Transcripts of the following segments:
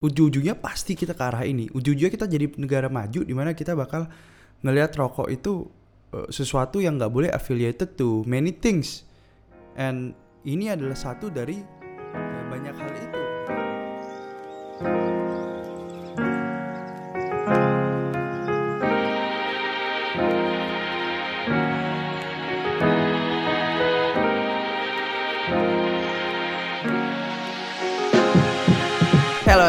ujung-ujungnya pasti kita ke arah ini. Ujung-ujungnya kita jadi negara maju di mana kita bakal ngelihat rokok itu uh, sesuatu yang nggak boleh affiliated to many things. And ini adalah satu dari uh, banyak hal itu.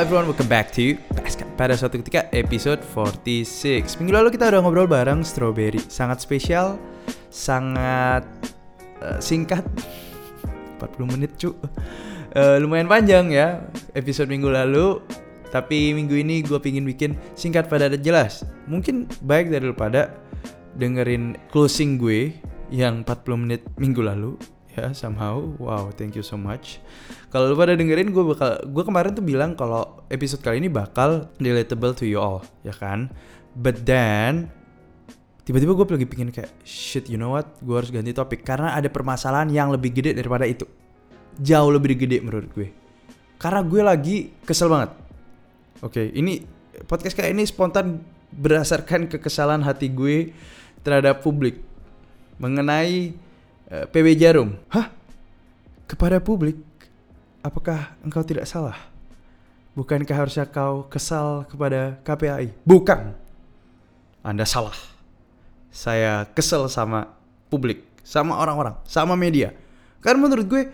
Everyone, welcome back to Basket pada suatu ketika episode 46 Minggu lalu kita udah ngobrol bareng Strawberry. Sangat spesial, sangat uh, singkat. 40 menit cu. Uh, Lumayan panjang ya episode minggu lalu. Tapi minggu ini gue pingin bikin singkat pada jelas. Mungkin baik daripada dengerin closing gue yang 40 menit minggu lalu ya somehow. Wow thank you so much. Kalau lu pada dengerin gue bakal gue kemarin tuh bilang kalau episode kali ini bakal relatable to you all ya kan? But then tiba-tiba gue lagi pingin kayak shit you know what? Gue harus ganti topik karena ada permasalahan yang lebih gede daripada itu. Jauh lebih gede menurut gue. Karena gue lagi kesel banget. Oke okay, ini podcast kayak ini spontan berdasarkan kekesalan hati gue terhadap publik. Mengenai Eh, PB Jarum. Hah? Kepada publik, apakah engkau tidak salah? Bukankah harusnya kau kesal kepada KPAI? Bukan. Anda salah. Saya kesel sama publik, sama orang-orang, sama media. Karena menurut gue,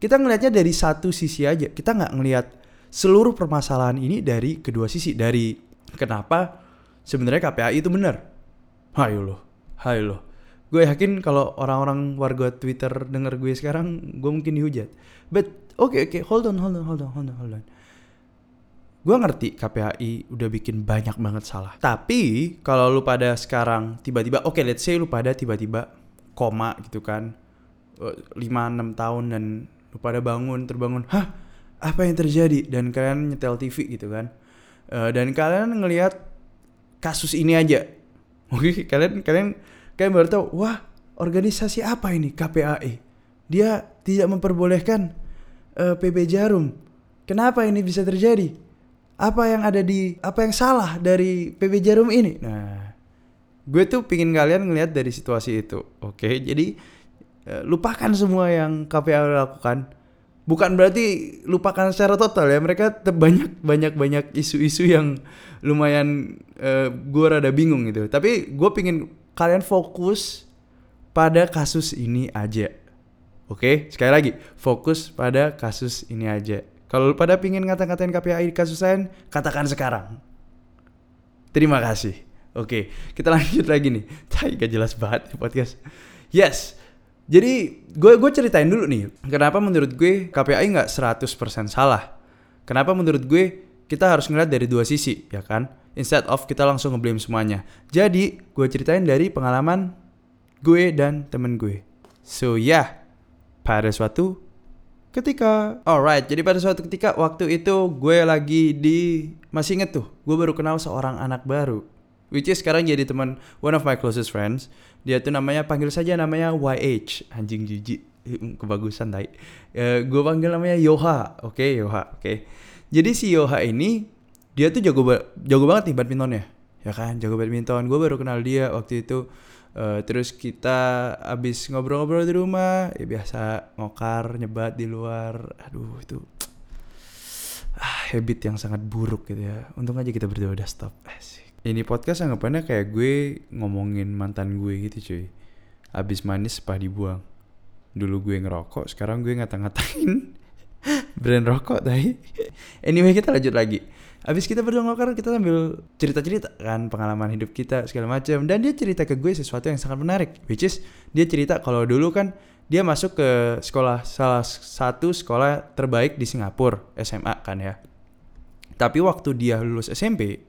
kita ngelihatnya dari satu sisi aja. Kita nggak ngelihat seluruh permasalahan ini dari kedua sisi. Dari kenapa sebenarnya KPAI itu benar. Hayo loh, hayo loh gue yakin kalau orang-orang warga Twitter denger gue sekarang gue mungkin dihujat. But oke okay, oke okay, hold on hold on hold on hold on hold on. Gue ngerti KPAI udah bikin banyak banget salah. Tapi kalau lu pada sekarang tiba-tiba oke okay, let's say lu pada tiba-tiba koma gitu kan 5 6 tahun dan lu pada bangun terbangun hah apa yang terjadi? Dan kalian nyetel TV gitu kan. Uh, dan kalian ngelihat kasus ini aja. Oke kalian kalian Kalian baru tahu, wah organisasi apa ini KPAI? Dia tidak memperbolehkan uh, eh, PB Jarum. Kenapa ini bisa terjadi? Apa yang ada di, apa yang salah dari PB Jarum ini? Nah, gue tuh pingin kalian ngelihat dari situasi itu. Oke, jadi uh, lupakan semua yang KPAI lakukan. Bukan berarti lupakan secara total ya. Mereka banyak banyak banyak isu-isu yang lumayan uh, gue rada bingung gitu. Tapi gue pingin kalian fokus pada kasus ini aja. Oke, sekali lagi, fokus pada kasus ini aja. Kalau pada pingin ngata-ngatain KPI di kasus lain, katakan sekarang. Terima kasih. Oke, kita lanjut lagi nih. Tai gak jelas banget podcast. Yes, jadi gue gue ceritain dulu nih, kenapa menurut gue KPI nggak 100% salah. Kenapa menurut gue kita harus ngeliat dari dua sisi, ya kan? Instead of kita langsung ngeblame semuanya. Jadi, gue ceritain dari pengalaman gue dan temen gue. So, ya, yeah, pada suatu ketika. Alright, jadi pada suatu ketika waktu itu gue lagi di... Masih inget tuh, gue baru kenal seorang anak baru. Which is sekarang jadi teman one of my closest friends. Dia tuh namanya, panggil saja namanya YH. Anjing jijik. Kebagusan, tai. Uh, gue panggil namanya Yoha. Oke, okay, Yoha. Oke. Okay. Jadi si Yoha ini dia tuh jago jago banget nih badmintonnya ya? Kan jago badminton. Gue baru kenal dia waktu itu uh, terus kita abis ngobrol-ngobrol di rumah ya biasa ngokar nyebat di luar. Aduh itu ah, habit yang sangat buruk gitu ya. Untung aja kita berdua udah stop. Asik. ini podcast anggapannya kayak gue ngomongin mantan gue gitu cuy. Abis manis sepah dibuang. Dulu gue ngerokok sekarang gue ngata-ngatain brand rokok tadi anyway kita lanjut lagi Abis kita berdua ngokar kita sambil cerita-cerita kan pengalaman hidup kita segala macam dan dia cerita ke gue sesuatu yang sangat menarik which is dia cerita kalau dulu kan dia masuk ke sekolah salah satu sekolah terbaik di Singapura SMA kan ya. Tapi waktu dia lulus SMP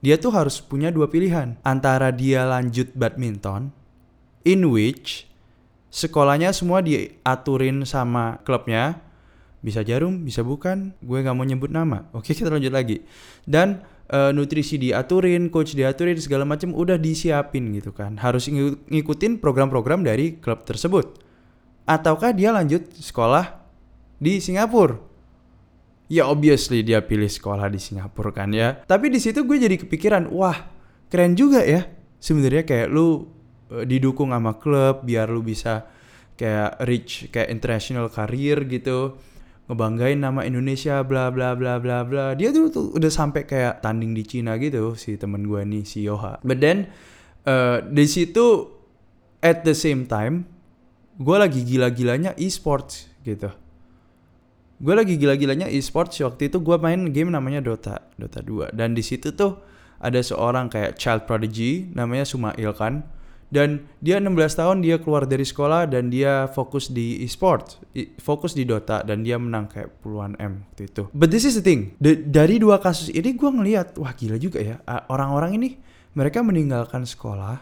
dia tuh harus punya dua pilihan antara dia lanjut badminton in which sekolahnya semua diaturin sama klubnya bisa jarum, bisa bukan, gue nggak mau nyebut nama. Oke, kita lanjut lagi. Dan uh, nutrisi diaturin, coach diaturin, segala macam udah disiapin gitu kan. Harus ngikutin program-program dari klub tersebut. Ataukah dia lanjut sekolah di Singapura? ya obviously dia pilih sekolah di Singapura kan ya tapi di situ gue jadi kepikiran wah keren juga ya sebenarnya kayak lu uh, didukung sama klub biar lu bisa kayak reach kayak international career gitu ngebanggain nama Indonesia bla bla bla bla bla. Dia tuh, tuh udah sampai kayak tanding di Cina gitu si temen gue nih si Yoha. But then uh, di situ at the same time gue lagi gila-gilanya e-sports gitu. Gue lagi gila-gilanya e-sports waktu itu gue main game namanya Dota Dota 2 dan di situ tuh ada seorang kayak child prodigy namanya Sumail kan dan dia 16 tahun dia keluar dari sekolah dan dia fokus di e-sport fokus di Dota dan dia menang kayak puluhan M waktu itu. But this is the thing D dari dua kasus ini gue ngelihat wah gila juga ya orang-orang ini mereka meninggalkan sekolah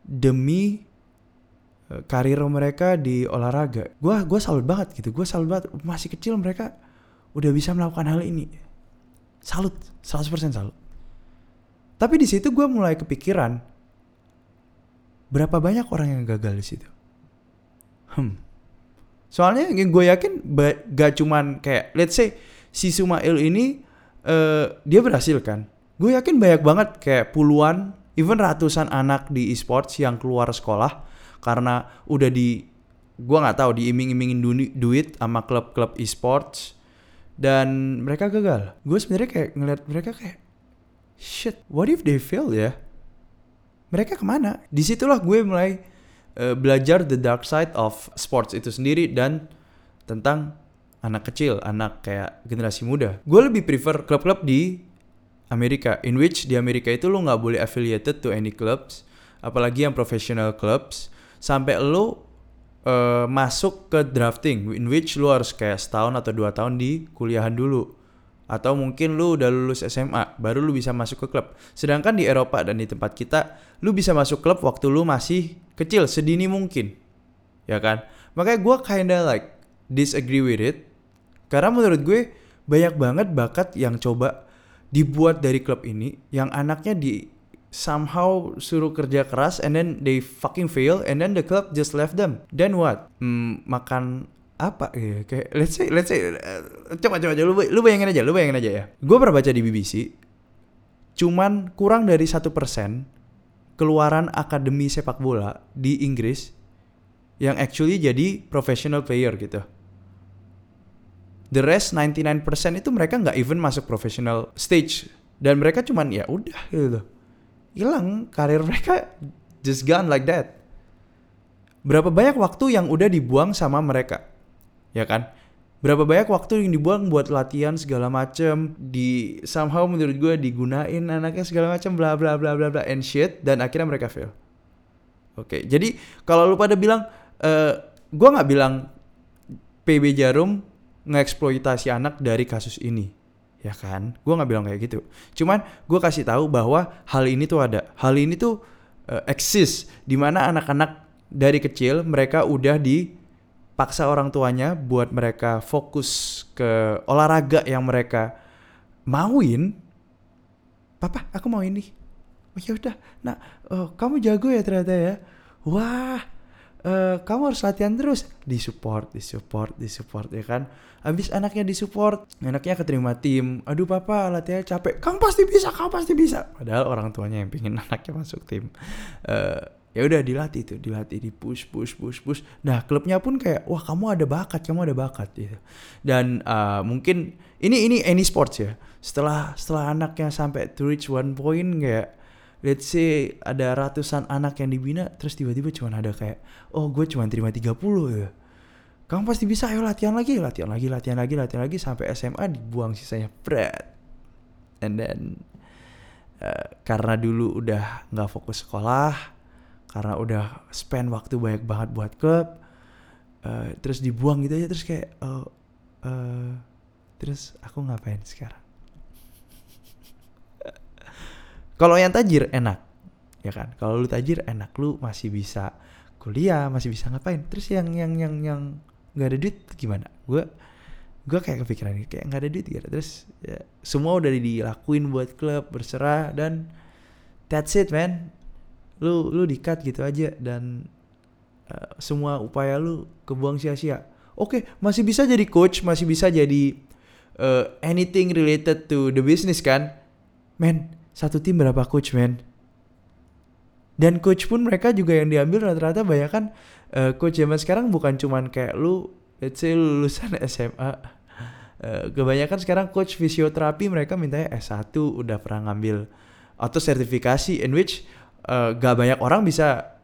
demi e, karir mereka di olahraga. Gue gue salut banget gitu gue salut banget masih kecil mereka udah bisa melakukan hal ini. Salut 100% salut. Tapi di situ gue mulai kepikiran berapa banyak orang yang gagal di situ? Hmm. Soalnya gue yakin gak cuman kayak let's say si Sumail ini uh, dia berhasil kan. Gue yakin banyak banget kayak puluhan even ratusan anak di esports yang keluar sekolah karena udah di gue nggak tahu diiming-imingin duit sama klub-klub esports dan mereka gagal. Gue sebenarnya kayak ngeliat mereka kayak shit, what if they fail ya? Mereka ke mana? Di situlah gue mulai uh, belajar the dark side of sports itu sendiri dan tentang anak kecil, anak kayak generasi muda. Gue lebih prefer klub-klub di Amerika, in which di Amerika itu lo nggak boleh affiliated to any clubs, apalagi yang professional clubs, sampai lo uh, masuk ke drafting, in which lo harus kayak setahun atau dua tahun di kuliahan dulu atau mungkin lu udah lulus SMA baru lu bisa masuk ke klub. Sedangkan di Eropa dan di tempat kita lu bisa masuk klub waktu lu masih kecil sedini mungkin. Ya kan? Makanya gue kinda like disagree with it. Karena menurut gue banyak banget bakat yang coba dibuat dari klub ini yang anaknya di somehow suruh kerja keras and then they fucking fail and then the club just left them. Then what? Hmm, makan apa? Ya kayak let's say let's say uh, coba coba coba lu, lu bayangin aja lu bayangin aja ya. Gue pernah baca di BBC cuman kurang dari satu persen keluaran akademi sepak bola di Inggris yang actually jadi professional player gitu. The rest 99% itu mereka nggak even masuk professional stage. Dan mereka cuman ya udah gitu. Hilang karir mereka just gone like that. Berapa banyak waktu yang udah dibuang sama mereka ya kan? Berapa banyak waktu yang dibuang buat latihan segala macem di somehow menurut gue digunain anaknya segala macam bla bla bla bla bla and shit dan akhirnya mereka fail. Oke okay, jadi kalau lu pada bilang uh, gue nggak bilang PB Jarum ngeksploitasi anak dari kasus ini. Ya kan? Gue nggak bilang kayak gitu. Cuman gue kasih tahu bahwa hal ini tuh ada. Hal ini tuh uh, eksis di mana anak-anak dari kecil mereka udah di paksa orang tuanya buat mereka fokus ke olahraga yang mereka mauin. Papa aku mau ini. Oh ya udah. Nah oh, kamu jago ya ternyata ya. Wah uh, kamu harus latihan terus. Disupport disupport disupport ya kan? Abis anaknya disupport anaknya keterima tim. Aduh papa latihannya capek. Kamu pasti bisa kamu pasti bisa. Padahal orang tuanya yang pingin anaknya masuk tim. Uh, ya udah dilatih tuh dilatih di push push push push. Nah klubnya pun kayak wah kamu ada bakat kamu ada bakat gitu. Dan uh, mungkin ini ini any sports ya. Setelah setelah anaknya sampai to reach one point kayak let's say ada ratusan anak yang dibina terus tiba-tiba cuma ada kayak oh gue cuma terima 30 ya. Kamu pasti bisa ayo latihan lagi latihan lagi latihan lagi latihan lagi sampai SMA dibuang sisanya berat and then uh, karena dulu udah nggak fokus sekolah karena udah spend waktu banyak banget buat klub uh, terus dibuang gitu aja terus kayak oh, uh, terus aku ngapain sekarang? Kalau yang tajir enak ya kan? Kalau lu tajir enak. Lu masih bisa kuliah masih bisa ngapain? Terus yang yang yang yang nggak ada duit gimana? Gue gue kayak kepikiran kayak nggak ada duit gitu. Terus ya, semua udah dilakuin buat klub berserah dan that's it man lu lu dikat gitu aja dan uh, semua upaya lu kebuang sia-sia oke masih bisa jadi coach masih bisa jadi uh, anything related to the business kan. Men, satu tim berapa coach men? Dan coach pun mereka juga yang diambil rata-rata banyak kan uh, coach zaman sekarang bukan cuman kayak lu let's say lulusan SMA. Uh, kebanyakan sekarang coach fisioterapi mereka mintanya S1 udah pernah ngambil atau sertifikasi in which uh, gak banyak orang bisa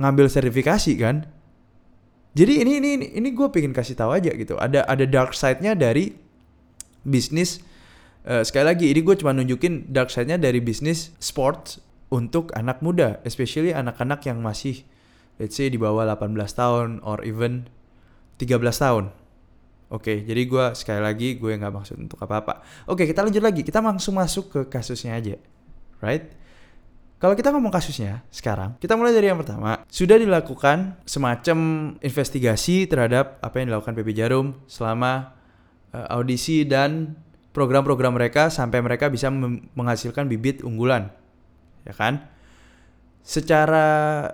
ngambil sertifikasi kan. Jadi ini ini ini gue pengen kasih tahu aja gitu. Ada ada dark side-nya dari bisnis. Uh, sekali lagi ini gue cuma nunjukin dark side-nya dari bisnis sports untuk anak muda, especially anak-anak yang masih let's say di bawah 18 tahun or even 13 tahun. Oke, okay, jadi gue sekali lagi gue nggak maksud untuk apa-apa. Oke, okay, kita lanjut lagi. Kita langsung masuk ke kasusnya aja, right? Kalau kita ngomong kasusnya sekarang, kita mulai dari yang pertama. Sudah dilakukan semacam investigasi terhadap apa yang dilakukan PB Jarum selama uh, audisi dan program-program mereka sampai mereka bisa menghasilkan bibit unggulan. Ya kan? Secara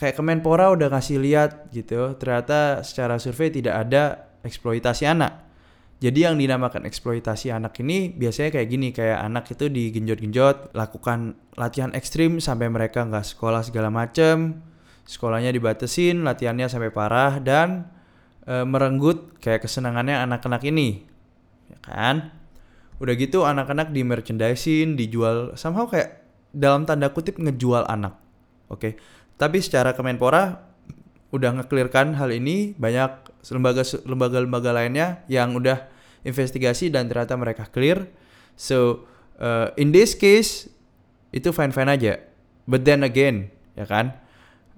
kayak Kemenpora udah ngasih lihat gitu, ternyata secara survei tidak ada eksploitasi anak. Jadi yang dinamakan eksploitasi anak ini biasanya kayak gini, kayak anak itu digenjot-genjot, lakukan latihan ekstrim sampai mereka nggak sekolah segala macem, sekolahnya dibatesin, latihannya sampai parah dan e, merenggut kayak kesenangannya anak-anak ini, ya kan? Udah gitu anak-anak di merchandising, dijual somehow kayak dalam tanda kutip ngejual anak, oke? Okay? Tapi secara Kemenpora udah ngeklirkan hal ini banyak lembaga lembaga-lembaga lainnya yang udah investigasi dan ternyata mereka clear. So uh, in this case itu fine fine aja. But then again, ya kan?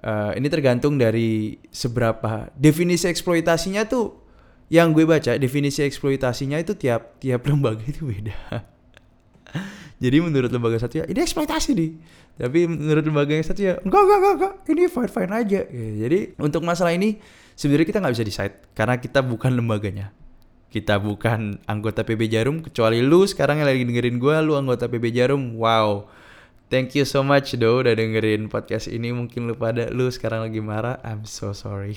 Uh, ini tergantung dari seberapa definisi eksploitasinya tuh yang gue baca definisi eksploitasinya itu tiap tiap lembaga itu beda. Jadi menurut lembaga satu ya ini eksploitasi nih. Tapi menurut lembaga yang satu ya enggak enggak enggak, enggak. ini fine fine aja. Ya, jadi untuk masalah ini sebenarnya kita nggak bisa decide karena kita bukan lembaganya kita bukan anggota PB Jarum kecuali lu sekarang yang lagi dengerin gue lu anggota PB Jarum. Wow. Thank you so much do udah dengerin podcast ini. Mungkin lu pada lu sekarang lagi marah. I'm so sorry.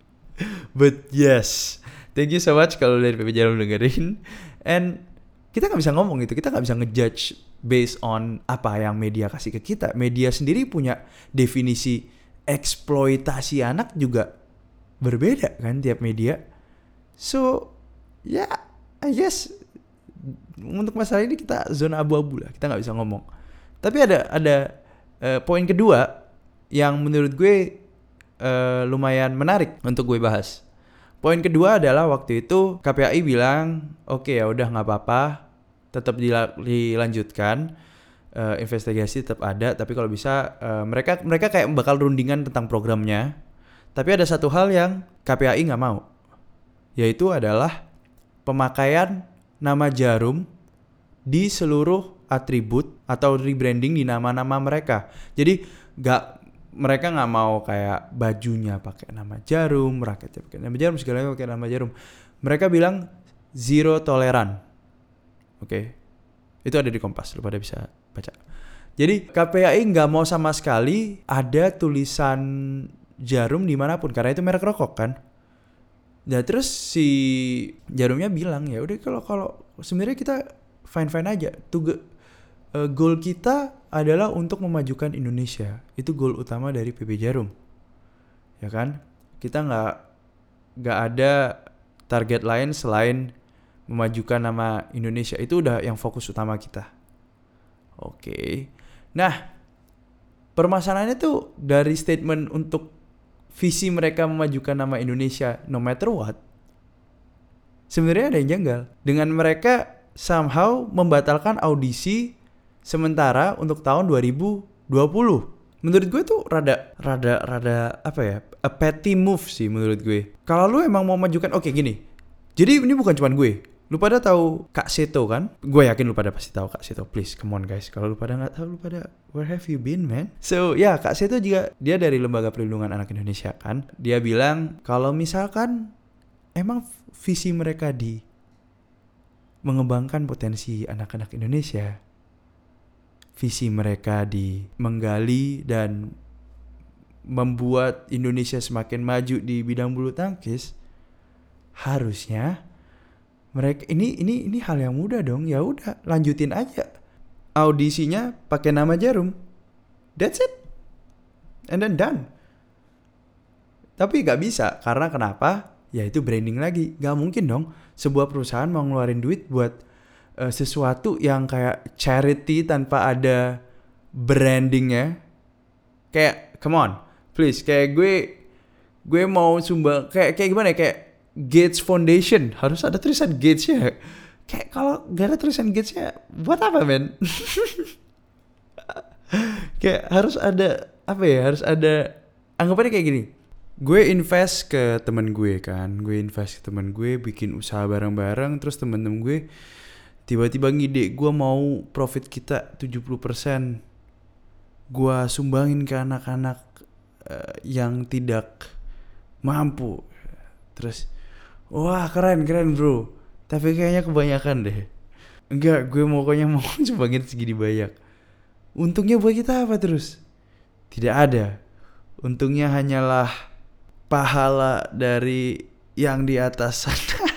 But yes. Thank you so much kalau dari PB Jarum dengerin. And kita nggak bisa ngomong gitu kita nggak bisa ngejudge based on apa yang media kasih ke kita. Media sendiri punya definisi eksploitasi anak juga berbeda kan tiap media. So ya I guess untuk masalah ini kita zona abu-abu lah kita nggak bisa ngomong. Tapi ada ada uh, poin kedua yang menurut gue uh, lumayan menarik untuk gue bahas. Poin kedua adalah waktu itu KPAI bilang, oke okay, ya udah nggak apa-apa, tetap dilanjutkan, uh, investigasi tetap ada, tapi kalau bisa uh, mereka mereka kayak bakal rundingan tentang programnya, tapi ada satu hal yang KPAI nggak mau, yaitu adalah pemakaian nama jarum di seluruh atribut atau rebranding di nama-nama mereka. Jadi nggak mereka nggak mau kayak bajunya pakai nama jarum, raketnya pakai nama jarum, segalanya pakai nama jarum. Mereka bilang zero toleran. Oke, okay. itu ada di Kompas, lu pada bisa baca. Jadi KPAI nggak mau sama sekali ada tulisan jarum di mana pun karena itu merek rokok kan Nah terus si jarumnya bilang ya udah kalau kalau sebenarnya kita fine fine aja. Tuh uh, goal kita adalah untuk memajukan Indonesia. Itu goal utama dari PB Jarum. Ya kan? Kita nggak nggak ada target lain selain memajukan nama Indonesia. Itu udah yang fokus utama kita. Oke. Nah, permasalahannya tuh dari statement untuk visi mereka memajukan nama Indonesia no matter what, sebenarnya ada yang janggal. Dengan mereka somehow membatalkan audisi sementara untuk tahun 2020. Menurut gue tuh rada rada rada apa ya? A petty move sih menurut gue. Kalau lu emang mau majukan oke okay, gini. Jadi ini bukan cuma gue. Lu pada tahu Kak Seto kan? Gue yakin lu pada pasti tahu Kak Seto. Please, come on guys. Kalau lu pada nggak tahu, lu pada where have you been, man? So, ya yeah, Kak Seto juga dia dari Lembaga Perlindungan Anak Indonesia kan. Dia bilang kalau misalkan emang visi mereka di mengembangkan potensi anak-anak Indonesia, visi mereka di menggali dan membuat Indonesia semakin maju di bidang bulu tangkis, harusnya mereka ini ini ini hal yang mudah dong. Ya udah lanjutin aja. Audisinya pakai nama jarum. That's it. And then done. Tapi gak bisa karena kenapa? Ya itu branding lagi. Gak mungkin dong. Sebuah perusahaan mau ngeluarin duit buat uh, sesuatu yang kayak charity tanpa ada brandingnya. Kayak come on. Please kayak gue gue mau sumbang kayak kayak gimana ya? Kayak Gates Foundation. Harus ada tulisan Gates ya kayak kalau gak ada tulisan Gates ya buat apa men? Kayak harus ada apa ya harus ada anggapannya kayak gini. Gue invest ke temen gue kan. Gue invest ke temen gue bikin usaha bareng-bareng. Terus temen-temen gue tiba-tiba ngide gue mau profit kita 70% gue sumbangin ke anak-anak uh, yang tidak mampu. Terus wah keren keren bro. Tapi kayaknya kebanyakan deh. Enggak gue pokoknya mau sumbangin segini banyak. Untungnya buat kita apa terus? Tidak ada. Untungnya hanyalah pahala dari yang di atas sana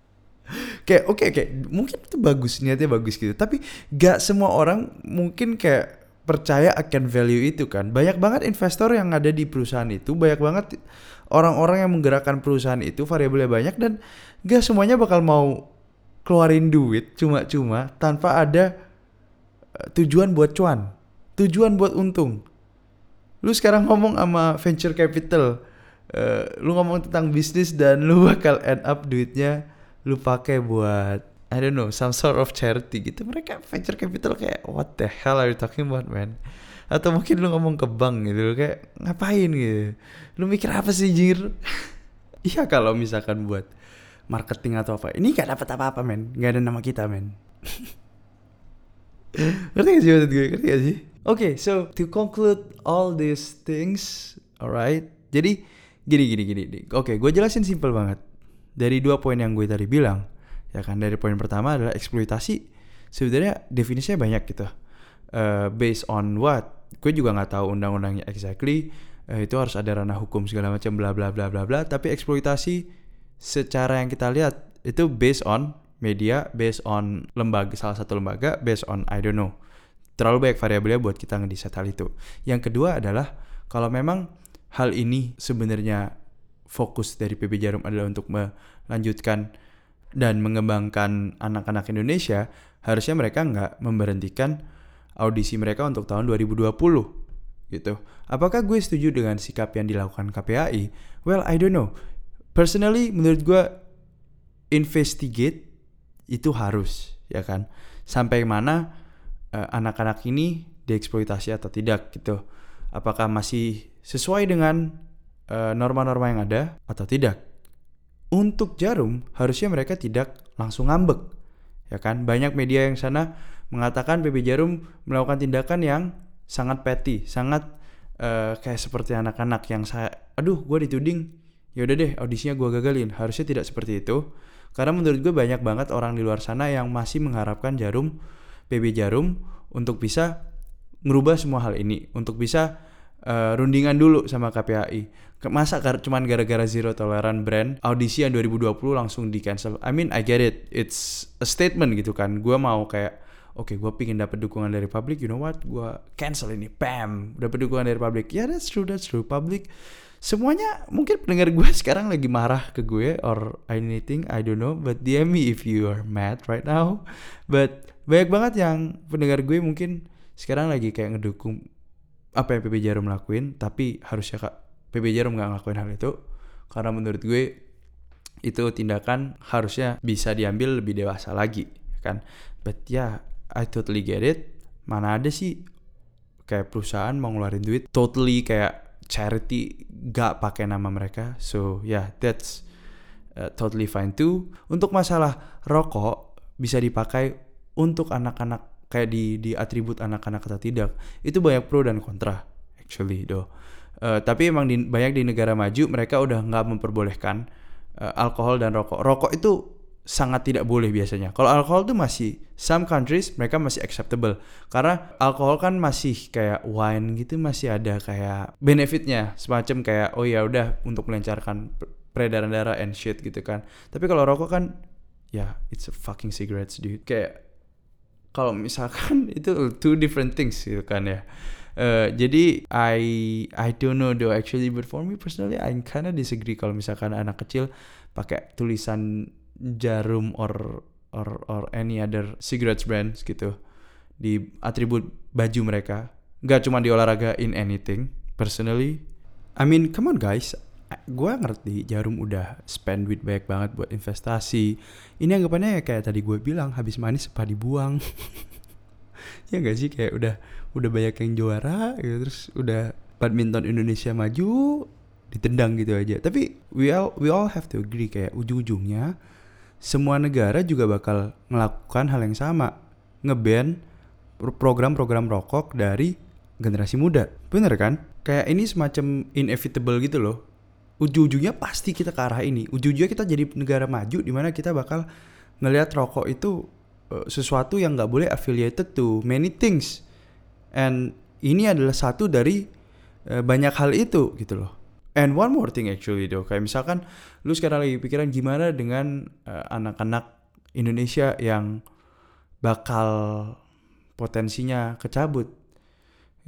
kayak oke okay, oke okay. mungkin itu bagus niatnya bagus gitu. Tapi gak semua orang mungkin kayak percaya akan value itu kan. Banyak banget investor yang ada di perusahaan itu, banyak banget orang-orang yang menggerakkan perusahaan itu variabelnya banyak dan gak semuanya bakal mau keluarin duit cuma-cuma tanpa ada eh, tujuan buat cuan, tujuan buat untung. Lu sekarang ngomong sama venture capital, uh, lu ngomong tentang bisnis dan lu bakal end up duitnya lu pakai buat I don't know some sort of charity gitu mereka venture capital kayak what the hell are you talking about man atau mungkin lu ngomong ke bank gitu kayak ngapain gitu? Lu mikir apa sih jir? Iya kalau misalkan buat marketing atau apa ini gak dapat apa-apa men. Gak ada nama kita men. Ngerti gak sih maksud gue? Ngerti gak sih? Oke okay, so to conclude all these things alright. Jadi gini gini gini oke okay, gue jelasin simple banget. Dari dua poin yang gue tadi bilang ya kan? Dari poin pertama adalah eksploitasi. Sebenarnya definisinya banyak gitu. Uh, based on what gue juga nggak tahu undang-undangnya exactly uh, itu harus ada ranah hukum segala macam bla bla bla bla bla. Tapi eksploitasi secara yang kita lihat itu based on media based on lembaga salah satu lembaga based on I don't know. Terlalu banyak variabelnya buat kita ngedesain hal itu. Yang kedua adalah kalau memang hal ini sebenarnya fokus dari PB Jarum adalah untuk melanjutkan dan mengembangkan anak-anak Indonesia, harusnya mereka nggak memberhentikan audisi mereka untuk tahun 2020 gitu. Apakah gue setuju dengan sikap yang dilakukan KPAI? Well, I don't know. Personally, menurut gue investigate itu harus, ya kan? Sampai mana uh, anak-anak ini dieksploitasi atau tidak gitu. Apakah masih sesuai dengan eh, norma-norma uh, yang ada atau tidak? untuk jarum harusnya mereka tidak langsung ngambek ya kan banyak media yang sana mengatakan PB Jarum melakukan tindakan yang sangat petty sangat uh, kayak seperti anak-anak yang saya aduh gue dituding. Ya udah deh audisinya gue gagalin. Harusnya tidak seperti itu karena menurut gue banyak banget orang di luar sana yang masih mengharapkan Jarum PB Jarum untuk bisa merubah semua hal ini untuk bisa uh, rundingan dulu sama KPAI masa gar cuman gara-gara zero tolerant brand audisi yang 2020 langsung di cancel I mean I get it. It's a statement gitu kan. Gue mau kayak oke okay, gue pingin dapat dukungan dari publik you know what? Gue cancel ini pam dapat dukungan dari publik ya yeah, that's true that's true. Publik semuanya mungkin pendengar gue sekarang lagi marah ke gue or anything I don't know but DM me if you are mad right now. But banyak banget yang pendengar gue mungkin sekarang lagi kayak ngedukung apa yang PB Jarum lakuin tapi harusnya kak PB Jarum nggak ngelakuin hal itu. Karena menurut gue itu tindakan harusnya bisa diambil lebih dewasa lagi kan? But ya yeah, I totally get it. Mana ada sih kayak perusahaan mau ngeluarin duit totally kayak charity gak pakai nama mereka. So yeah that's uh, totally fine too. Untuk masalah rokok bisa dipakai untuk anak-anak kayak di di atribut anak-anak atau tidak. Itu banyak pro dan kontra actually do Uh, tapi emang di, banyak di negara maju mereka udah nggak memperbolehkan uh, alkohol dan rokok. Rokok itu sangat tidak boleh biasanya. Kalau alkohol tuh masih some countries mereka masih acceptable karena alkohol kan masih kayak wine gitu masih ada kayak benefitnya semacam kayak oh ya udah untuk melancarkan peredaran darah and shit gitu kan. Tapi kalau rokok kan ya yeah, it's a fucking cigarettes dude kayak kalau misalkan itu two different things gitu kan ya Uh, jadi I I don't know though actually but for me personally I kinda disagree kalau misalkan anak kecil pakai tulisan jarum or or or any other cigarettes brands gitu di atribut baju mereka. Nggak cuma di olahraga in anything personally. I mean come on guys. Gue ngerti jarum udah spend duit banyak banget buat investasi. Ini anggapannya ya kayak tadi gue bilang habis manis apa dibuang? Ya gak sih kayak udah udah banyak yang juara gitu terus udah badminton Indonesia maju ditendang gitu aja. Tapi we all we all have to agree kayak ujung-ujungnya semua negara juga bakal melakukan hal yang sama ngeban program-program rokok dari generasi muda bener kan kayak ini semacam inevitable gitu loh ujung-ujungnya pasti kita ke arah ini. Ujung-ujungnya kita jadi negara maju di mana kita bakal ngelihat rokok itu uh, sesuatu yang nggak boleh affiliated to many things. And ini adalah satu dari uh, banyak hal itu gitu loh. And one more thing actually though, kayak misalkan lu sekarang lagi pikiran gimana dengan uh, anak-anak Indonesia yang bakal potensinya kecabut.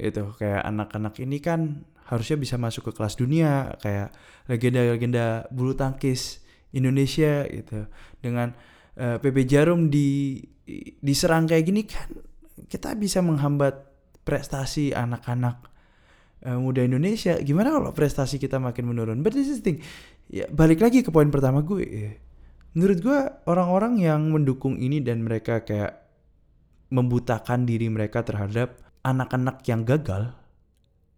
Itu kayak anak-anak ini kan harusnya bisa masuk ke kelas dunia kayak legenda-legenda bulu tangkis Indonesia gitu. Dengan uh, eh, PB Jarum di diserang kayak gini kan kita bisa menghambat prestasi anak-anak uh, muda Indonesia gimana kalau prestasi kita makin menurun but this is the thing ya balik lagi ke poin pertama gue ya. menurut gue orang-orang yang mendukung ini dan mereka kayak membutakan diri mereka terhadap anak-anak yang gagal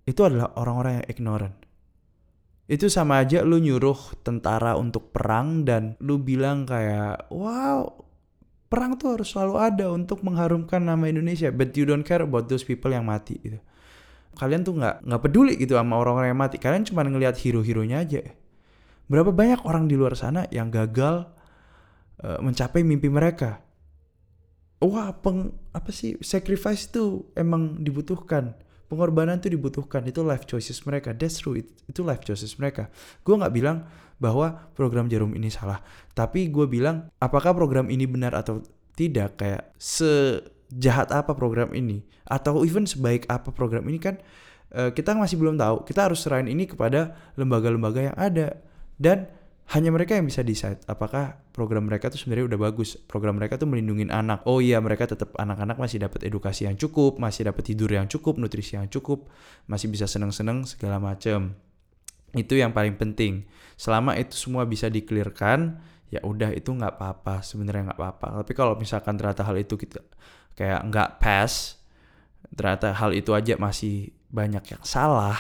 itu adalah orang-orang yang ignorant. Itu sama aja lu nyuruh tentara untuk perang dan lu bilang kayak, wow, perang tuh harus selalu ada untuk mengharumkan nama Indonesia, but you don't care about those people yang mati gitu. Kalian tuh nggak nggak peduli gitu sama orang-orang yang mati. Kalian cuma ngelihat hero-heronya aja. Berapa banyak orang di luar sana yang gagal uh, mencapai mimpi mereka? Wah, peng apa sih sacrifice itu emang dibutuhkan. Pengorbanan itu dibutuhkan. Itu life choices mereka. That's true. It, itu life choices mereka. Gue nggak bilang bahwa program jarum ini salah. Tapi gue bilang apakah program ini benar atau tidak? Kayak sejahat apa program ini atau even sebaik apa program ini kan uh, kita masih belum tahu kita harus serahin ini kepada lembaga-lembaga yang ada dan hanya mereka yang bisa decide apakah program mereka tuh sebenarnya udah bagus. Program mereka tuh melindungi anak. Oh iya, mereka tetap anak-anak masih dapat edukasi yang cukup, masih dapat tidur yang cukup, nutrisi yang cukup, masih bisa seneng-seneng segala macem. Itu yang paling penting. Selama itu semua bisa dikelirkan, ya udah itu nggak apa-apa, sebenarnya nggak apa-apa. Tapi kalau misalkan ternyata hal itu kita kayak nggak pass, ternyata hal itu aja masih banyak yang salah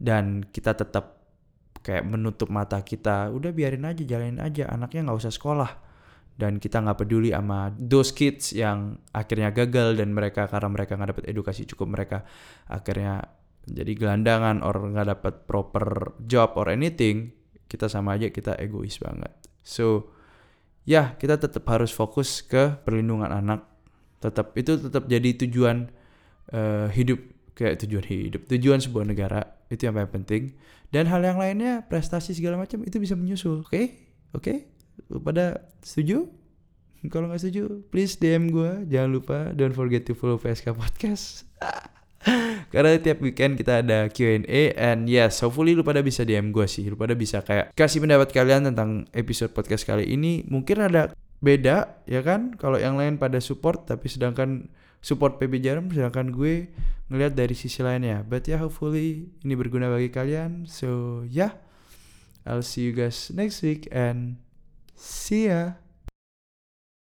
dan kita tetap kayak menutup mata kita udah biarin aja jalanin aja anaknya nggak usah sekolah. Dan kita nggak peduli sama those kids yang akhirnya gagal dan mereka karena mereka nggak dapat edukasi cukup mereka akhirnya jadi gelandangan or nggak dapat proper job or anything kita sama aja kita egois banget. So ya kita tetap harus fokus ke perlindungan anak tetap itu tetap jadi tujuan uh, hidup kayak tujuan hidup tujuan sebuah negara itu yang paling penting dan hal yang lainnya prestasi segala macam itu bisa menyusul oke okay? oke okay? pada setuju kalau nggak setuju please DM gue jangan lupa don't forget to follow PSK Podcast karena tiap weekend kita ada Q&A and yes hopefully lu pada bisa DM gue sih lu pada bisa kayak kasih pendapat kalian tentang episode podcast kali ini mungkin ada beda ya kan? Kalau yang lain pada support tapi sedangkan support PB Jarum sedangkan gue ngelihat dari sisi lainnya. But ya yeah, hopefully ini berguna bagi kalian. So ya yeah, I'll see you guys next week and see ya